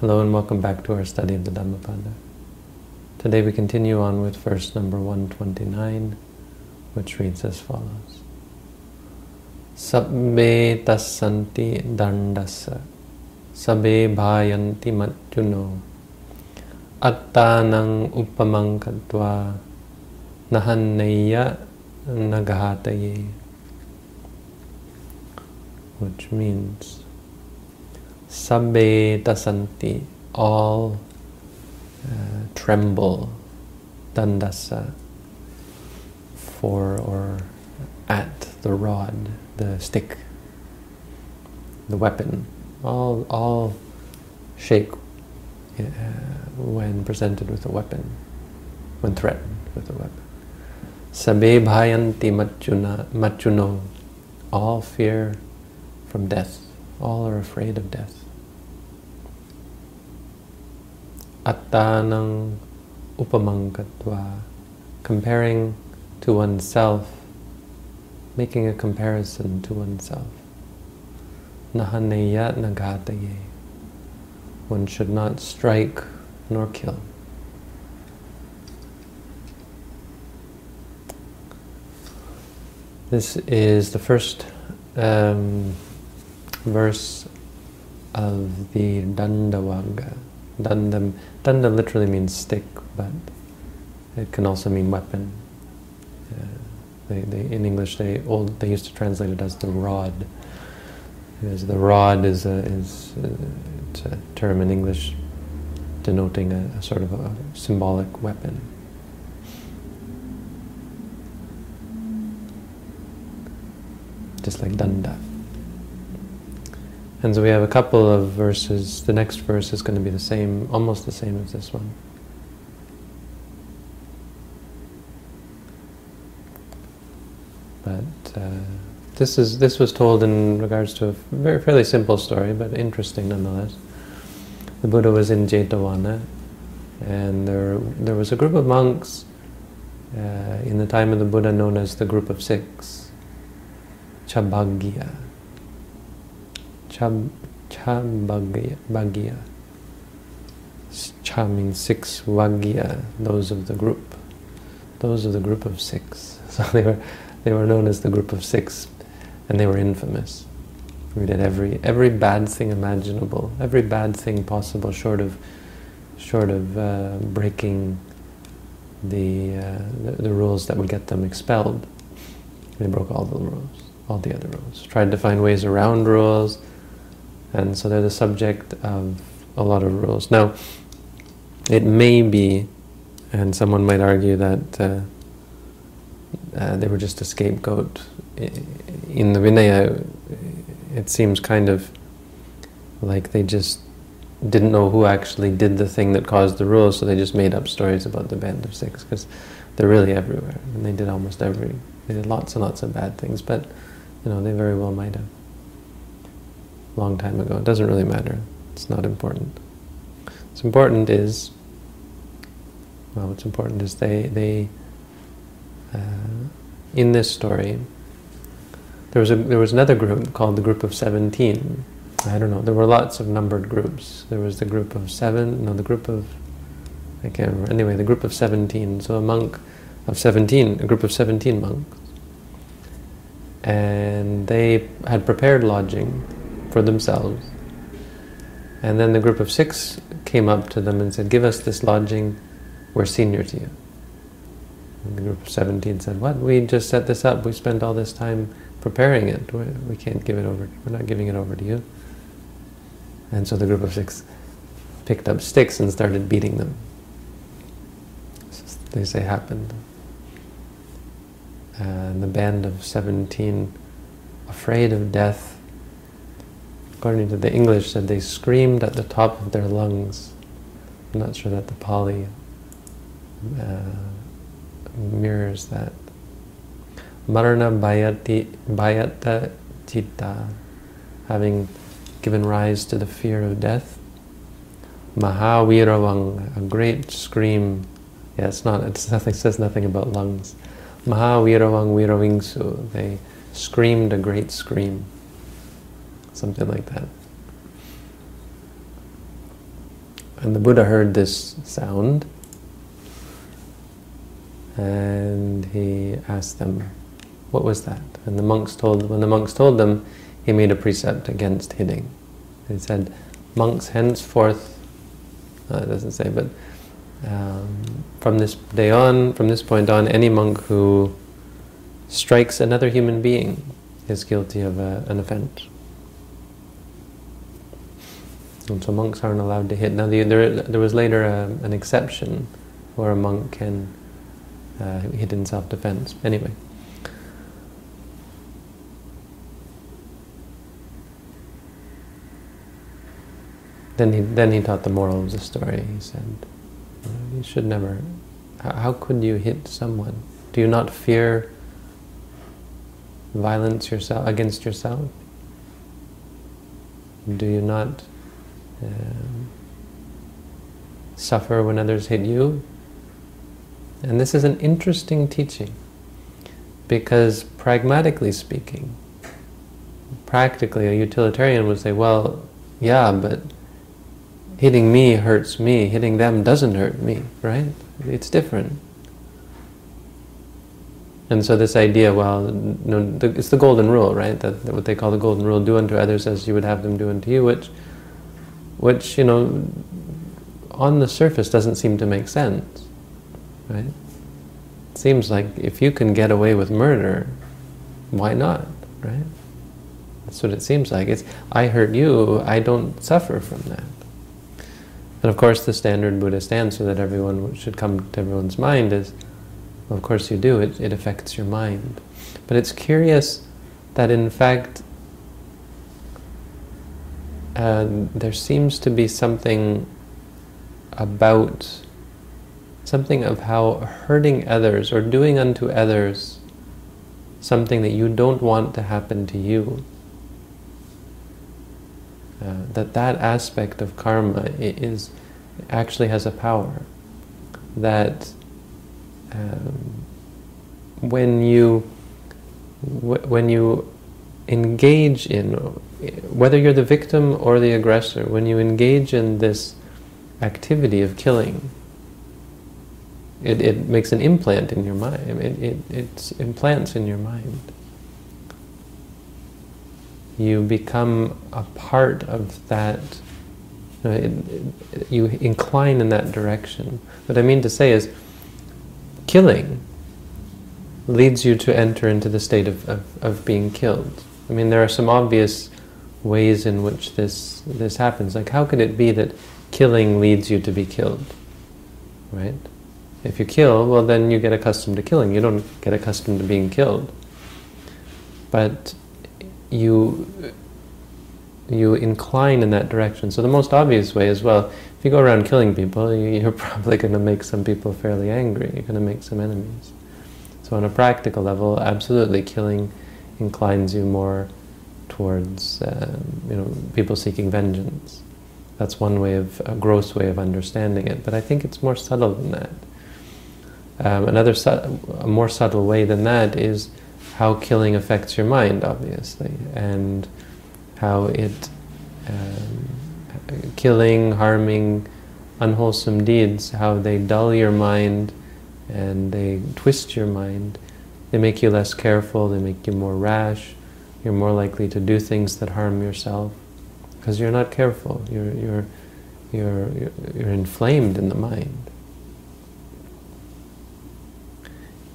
Hello and welcome back to our study of the Dhammapada. Today we continue on with verse number 129, which reads as follows. Sabbe tassanti dandasa, sabbe bhayanti matjuno, attanang upamankatva, nahanneya naghataye. Which means, sabbe dasanti, all uh, tremble, dandasa, for or at the rod, the stick, the weapon, all, all shake uh, when presented with a weapon, when threatened with a weapon. Sabbe bhayanti machuno, all fear from death, all are afraid of death. Attanang upamankatva, comparing to oneself, making a comparison to oneself. Nahaneya nagataye, one should not strike nor kill. This is the first um, verse of the Dandavagga. Danda, danda literally means stick, but it can also mean weapon. Uh, they, they, in English, they old they used to translate it as the rod, because the rod is a, is a, a term in English denoting a, a sort of a symbolic weapon. Just like danda. And so we have a couple of verses. The next verse is going to be the same, almost the same as this one. But uh, this is this was told in regards to a very fairly simple story, but interesting nonetheless. The Buddha was in Jetavana, and there there was a group of monks uh, in the time of the Buddha known as the Group of Six, Chabagya. Chab, Chabagya. Cha means six, Vagya, those of the group. Those of the group of six. So they were, they were known as the group of six, and they were infamous. We did every every bad thing imaginable, every bad thing possible, short of short of uh, breaking the, uh, the the rules that would get them expelled. They broke all the rules, all the other rules. Tried to find ways around rules and so they're the subject of a lot of rules. Now, it may be, and someone might argue that uh, uh, they were just a scapegoat. In the Vinaya, it seems kind of like they just didn't know who actually did the thing that caused the rules, so they just made up stories about the band of six, because they're really everywhere, and they did almost every, they did lots and lots of bad things, but, you know, they very well might have long time ago. It doesn't really matter. It's not important. What's important is, well, what's important is they, they uh, in this story, there was, a, there was another group called the group of 17. I don't know, there were lots of numbered groups. There was the group of seven, no, the group of, I can't remember. Anyway, the group of 17. So a monk of 17, a group of 17 monks. And they had prepared lodging for themselves. And then the group of six came up to them and said, give us this lodging, we're senior to you. And the group of 17 said, what? We just set this up, we spent all this time preparing it, we can't give it over, we're not giving it over to you. And so the group of six picked up sticks and started beating them. This they say happened. And the band of 17, afraid of death, according to the English, said they screamed at the top of their lungs. I'm not sure that the Pali uh, mirrors that. Marana bayati, bayata citta, having given rise to the fear of death. Mahaviravang, a great scream. Yeah, it's not, it's nothing, it says nothing about lungs. Mahaviravang viravingsu, they screamed a great scream something like that. and the Buddha heard this sound, and he asked them, "What was that?" And the monks told. When the monks told them, he made a precept against hitting. He said, "Monks henceforth," uh, it doesn't say, but um, from this day on, from this point on, any monk who strikes another human being is guilty of a, an offense. And so monks aren't allowed to hit. Now the, there, there was later a, an exception where a monk can uh, hit in self-defense. Anyway. Then he, then he taught the moral of the story. He said, you should never, how, how could you hit someone? Do you not fear violence yourself against yourself? Do you not um, suffer when others hit you? And this is an interesting teaching because pragmatically speaking, practically a utilitarian would say, well, yeah, but hitting me hurts me, hitting them doesn't hurt me, right? It's different. And so this idea, well, no, it's the golden rule, right? That, that, what they call the golden rule: do unto others as you would have them do unto you, which, which you know, on the surface doesn't seem to make sense, right? It seems like if you can get away with murder, why not, right? That's what it seems like. It's I hurt you, I don't suffer from that. And of course, the standard Buddhist answer that everyone should come to everyone's mind is well, of course you do, it, it affects your mind. But it's curious that in fact there seems to be something about something of how hurting others or doing unto others something that you don't want to happen to you uh, that that aspect of karma is actually has a power. That um, when you when you engage in whether you're the victim or the aggressor when you engage in this activity of killing it, it makes an implant in your mind. It, it, it implants in your mind. You become a part of that you, know, it, you incline in that direction. What I mean to say is killing leads you to enter into the state of, of, of, being killed. I mean, there are some obvious ways in which this, this happens. Like, how could it be that killing leads you to be killed? Right? If you kill, well, then you get accustomed to killing. You don't get accustomed to being killed. But you you incline in that direction. So the most obvious way as well, if you go around killing people, you're probably going to make some people fairly angry. You're going to make some enemies. So on a practical level, absolutely, killing inclines you more towards um, you know people seeking vengeance. That's one way of a gross way of understanding it. But I think it's more subtle than that. Um, another a more subtle way than that is how killing affects your mind, obviously, and how it um, killing, harming, unwholesome deeds, how they dull your mind and they twist your mind. They make you less careful, they make you more rash, you're more likely to do things that harm yourself. Because you're not careful, you're, you're, you're, you're inflamed in the mind.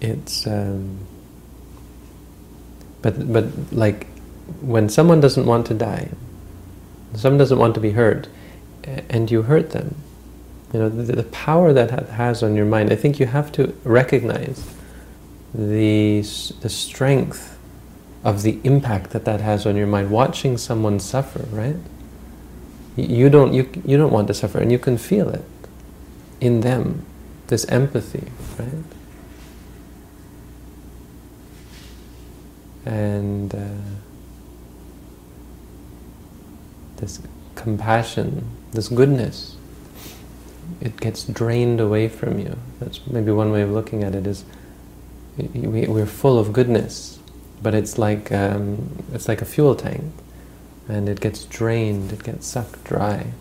It's, um, but, but like when someone doesn't want to die, someone doesn't want to be hurt, and you hurt them, you know, the, the power that has on your mind, I think you have to recognize the, the strength of the impact that that has on your mind. Watching someone suffer, right? You don't, you, you don't want to suffer, and you can feel it in them, this empathy, right? And uh, this compassion, this goodness, it gets drained away from you. That's maybe one way of looking at it is we're full of goodness, but it's like um, it's like a fuel tank, and it gets drained, it gets sucked dry.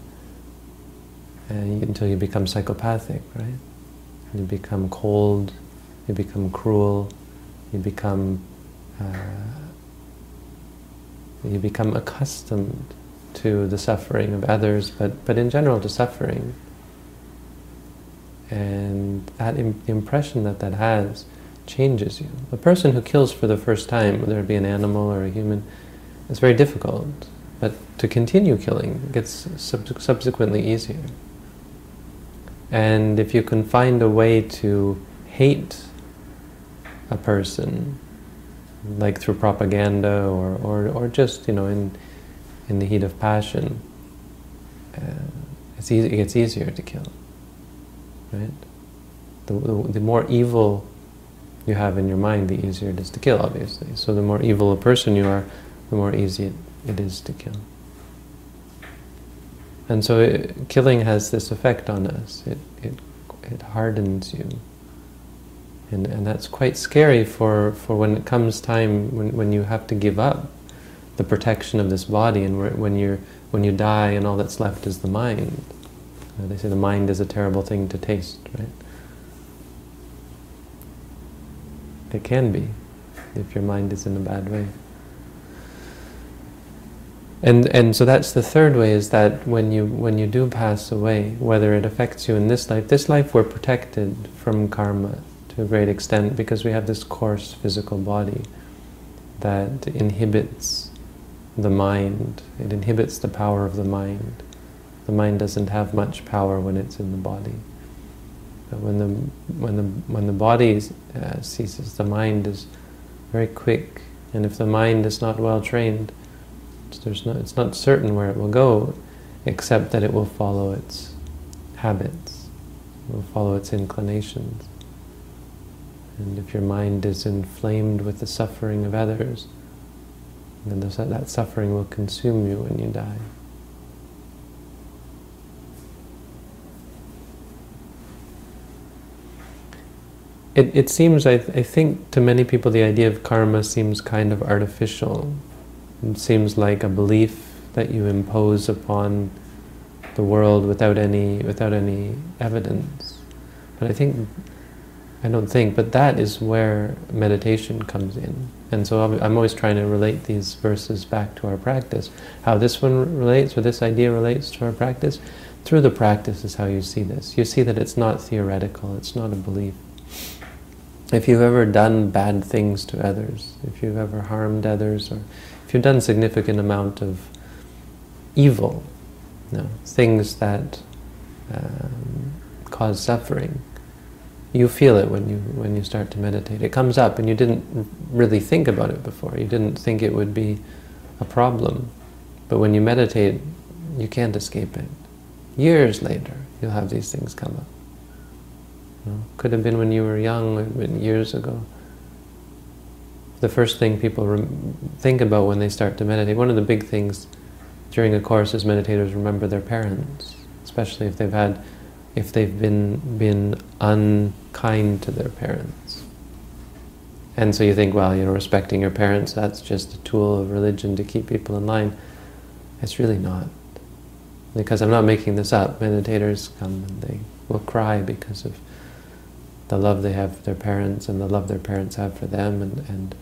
and until you become psychopathic, right? You become cold, you become cruel, you become uh, you become accustomed to the suffering of others, but, but in general to suffering. And that Im impression that that has changes you. A person who kills for the first time, whether it be an animal or a human, it's very difficult. But to continue killing gets sub subsequently easier. And if you can find a way to hate a person, like through propaganda or, or, or just, you know, in, in the heat of passion, uh, it's easy, it gets easier to kill, right? The, the, the more evil you have in your mind, the easier it is to kill, obviously. So the more evil a person you are, the more easy it, it is to kill. And so it, killing has this effect on us. It, it, it hardens you. And, and that's quite scary for, for when it comes time when, when you have to give up the protection of this body and when, you're, when you die and all that's left is the mind. Uh, they say the mind is a terrible thing to taste, right? It can be, if your mind is in a bad way. And and so that's the third way is that when you when you do pass away, whether it affects you in this life, this life we're protected from karma to a great extent because we have this coarse physical body that inhibits the mind. It inhibits the power of the mind. The mind doesn't have much power when it's in the body. When the when the when the body uh, ceases, the mind is very quick, and if the mind is not well trained, there's no, it's not certain where it will go, except that it will follow its habits, it will follow its inclinations. And if your mind is inflamed with the suffering of others, then that suffering will consume you when you die. It, it seems, I, I think, to many people the idea of karma seems kind of artificial. It seems like a belief that you impose upon the world without any without any evidence. But I think, I don't think, but that is where meditation comes in. And so I'm always trying to relate these verses back to our practice. How this one relates, or this idea relates to our practice, through the practice is how you see this. You see that it's not theoretical, it's not a belief. If you've ever done bad things to others, if you've ever harmed others, or if you've done significant amount of evil, you know, things that um, cause suffering, you feel it when you when you start to meditate. It comes up, and you didn't really think about it before. You didn't think it would be a problem, but when you meditate, you can't escape it. Years later, you'll have these things come up. Know, could have been when you were young, years ago the first thing people think about when they start to meditate. One of the big things during a course is meditators remember their parents, especially if they've had, if they've been been unkind to their parents. And so you think, well, you know, respecting your parents, that's just a tool of religion to keep people in line. It's really not. Because I'm not making this up. Meditators come and they will cry because of the love they have for their parents and the love their parents have for them and, and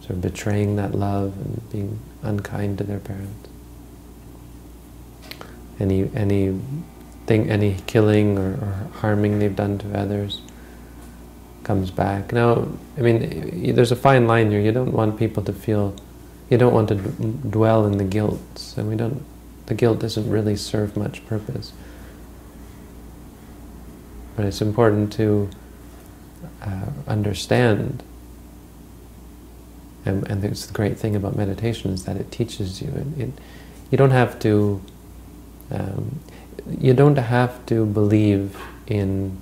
sort of betraying that love and being unkind to their parents. Any any thing, any killing or, or harming they've done to others comes back. Now, I mean, there's a fine line here. You don't want people to feel, you don't want to dwell in the guilt, and we don't. The guilt doesn't really serve much purpose. But it's important to uh, understand and, and the great thing about meditation is that it teaches you. It, it you don't have to. Um, you don't have to believe in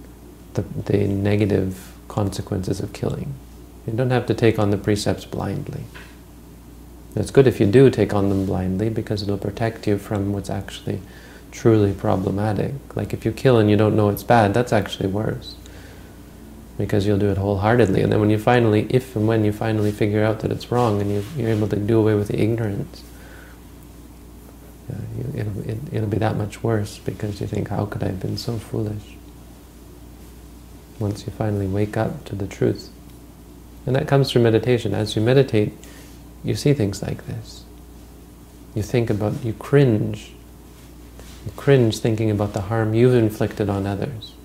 the, the negative consequences of killing. You don't have to take on the precepts blindly. It's good if you do take on them blindly because it'll protect you from what's actually truly problematic. Like if you kill and you don't know it's bad, that's actually worse because you'll do it wholeheartedly. And then when you finally, if and when you finally figure out that it's wrong and you, are able to do away with the ignorance, uh, you, it'll, it, it'll be that much worse because you think, how could I have been so foolish? Once you finally wake up to the truth. And that comes through meditation. As you meditate, you see things like this. You think about, you cringe. You cringe thinking about the harm you've inflicted on others.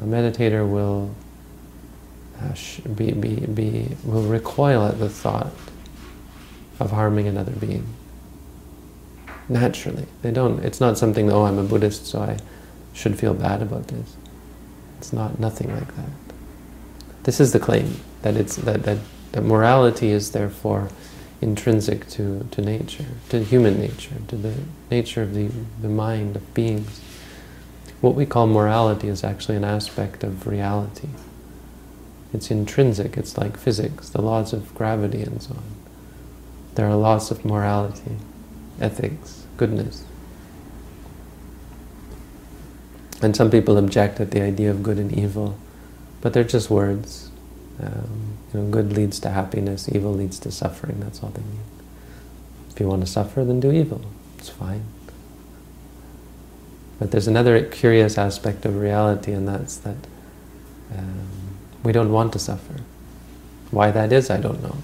A meditator will uh, be, be, be, will recoil at the thought of harming another being. Naturally. They don't, it's not something, oh, I'm a Buddhist, so I should feel bad about this. It's not, nothing like that. This is the claim, that, it's, that, that, that morality is therefore intrinsic to, to nature, to human nature, to the nature of the, the mind of beings. What we call morality is actually an aspect of reality. It's intrinsic, it's like physics, the laws of gravity and so on. There are laws of morality, ethics, goodness. And some people object at the idea of good and evil, but they're just words. Um, you know, good leads to happiness, evil leads to suffering, that's all they mean. If you want to suffer, then do evil. It's fine. But there's another curious aspect of reality, and that's that um, we don't want to suffer. Why that is, I don't know.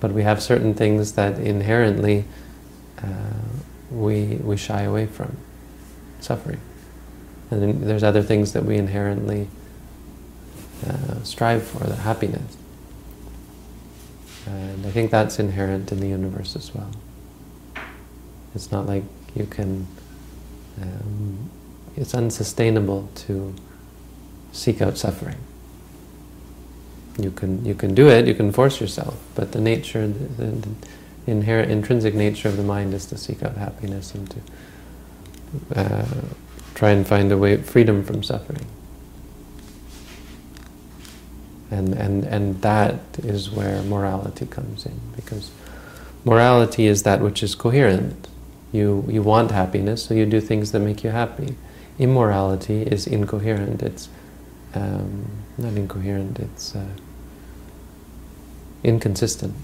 But we have certain things that inherently uh, we, we shy away from, suffering. And there's other things that we inherently uh, strive for, the happiness. And I think that's inherent in the universe as well. It's not like you can, um, it's unsustainable to seek out suffering. You can, you can do it, you can force yourself, but the nature, the, the inherent, intrinsic nature of the mind is to seek out happiness and to uh, try and find a way, freedom from suffering. And, and, and that is where morality comes in, because morality is that which is coherent. You, you want happiness, so you do things that make you happy. Immorality is incoherent. It's um, not incoherent, it's uh, inconsistent.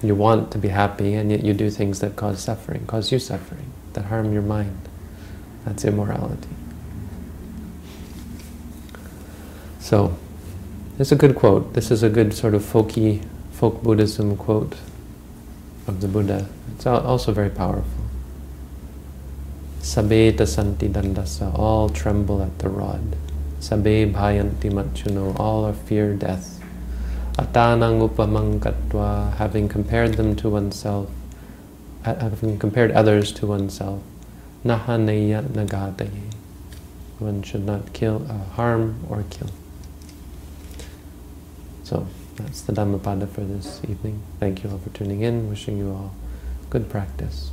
You want to be happy, and yet you do things that cause suffering, cause you suffering, that harm your mind. That's immorality. So, is a good quote. This is a good sort of folky, folk Buddhism quote of the Buddha. It's also very powerful. Sabbe dasanti dandasa, all tremble at the rod. Sabe bhayanti machuno, all are fear death. Atanang upamang having compared them to oneself, having compared others to oneself. Nahaneya nagadaye. One should not kill, uh, harm or kill. So that's the Dhammapada for this evening. Thank you all for tuning in. Wishing you all good practice.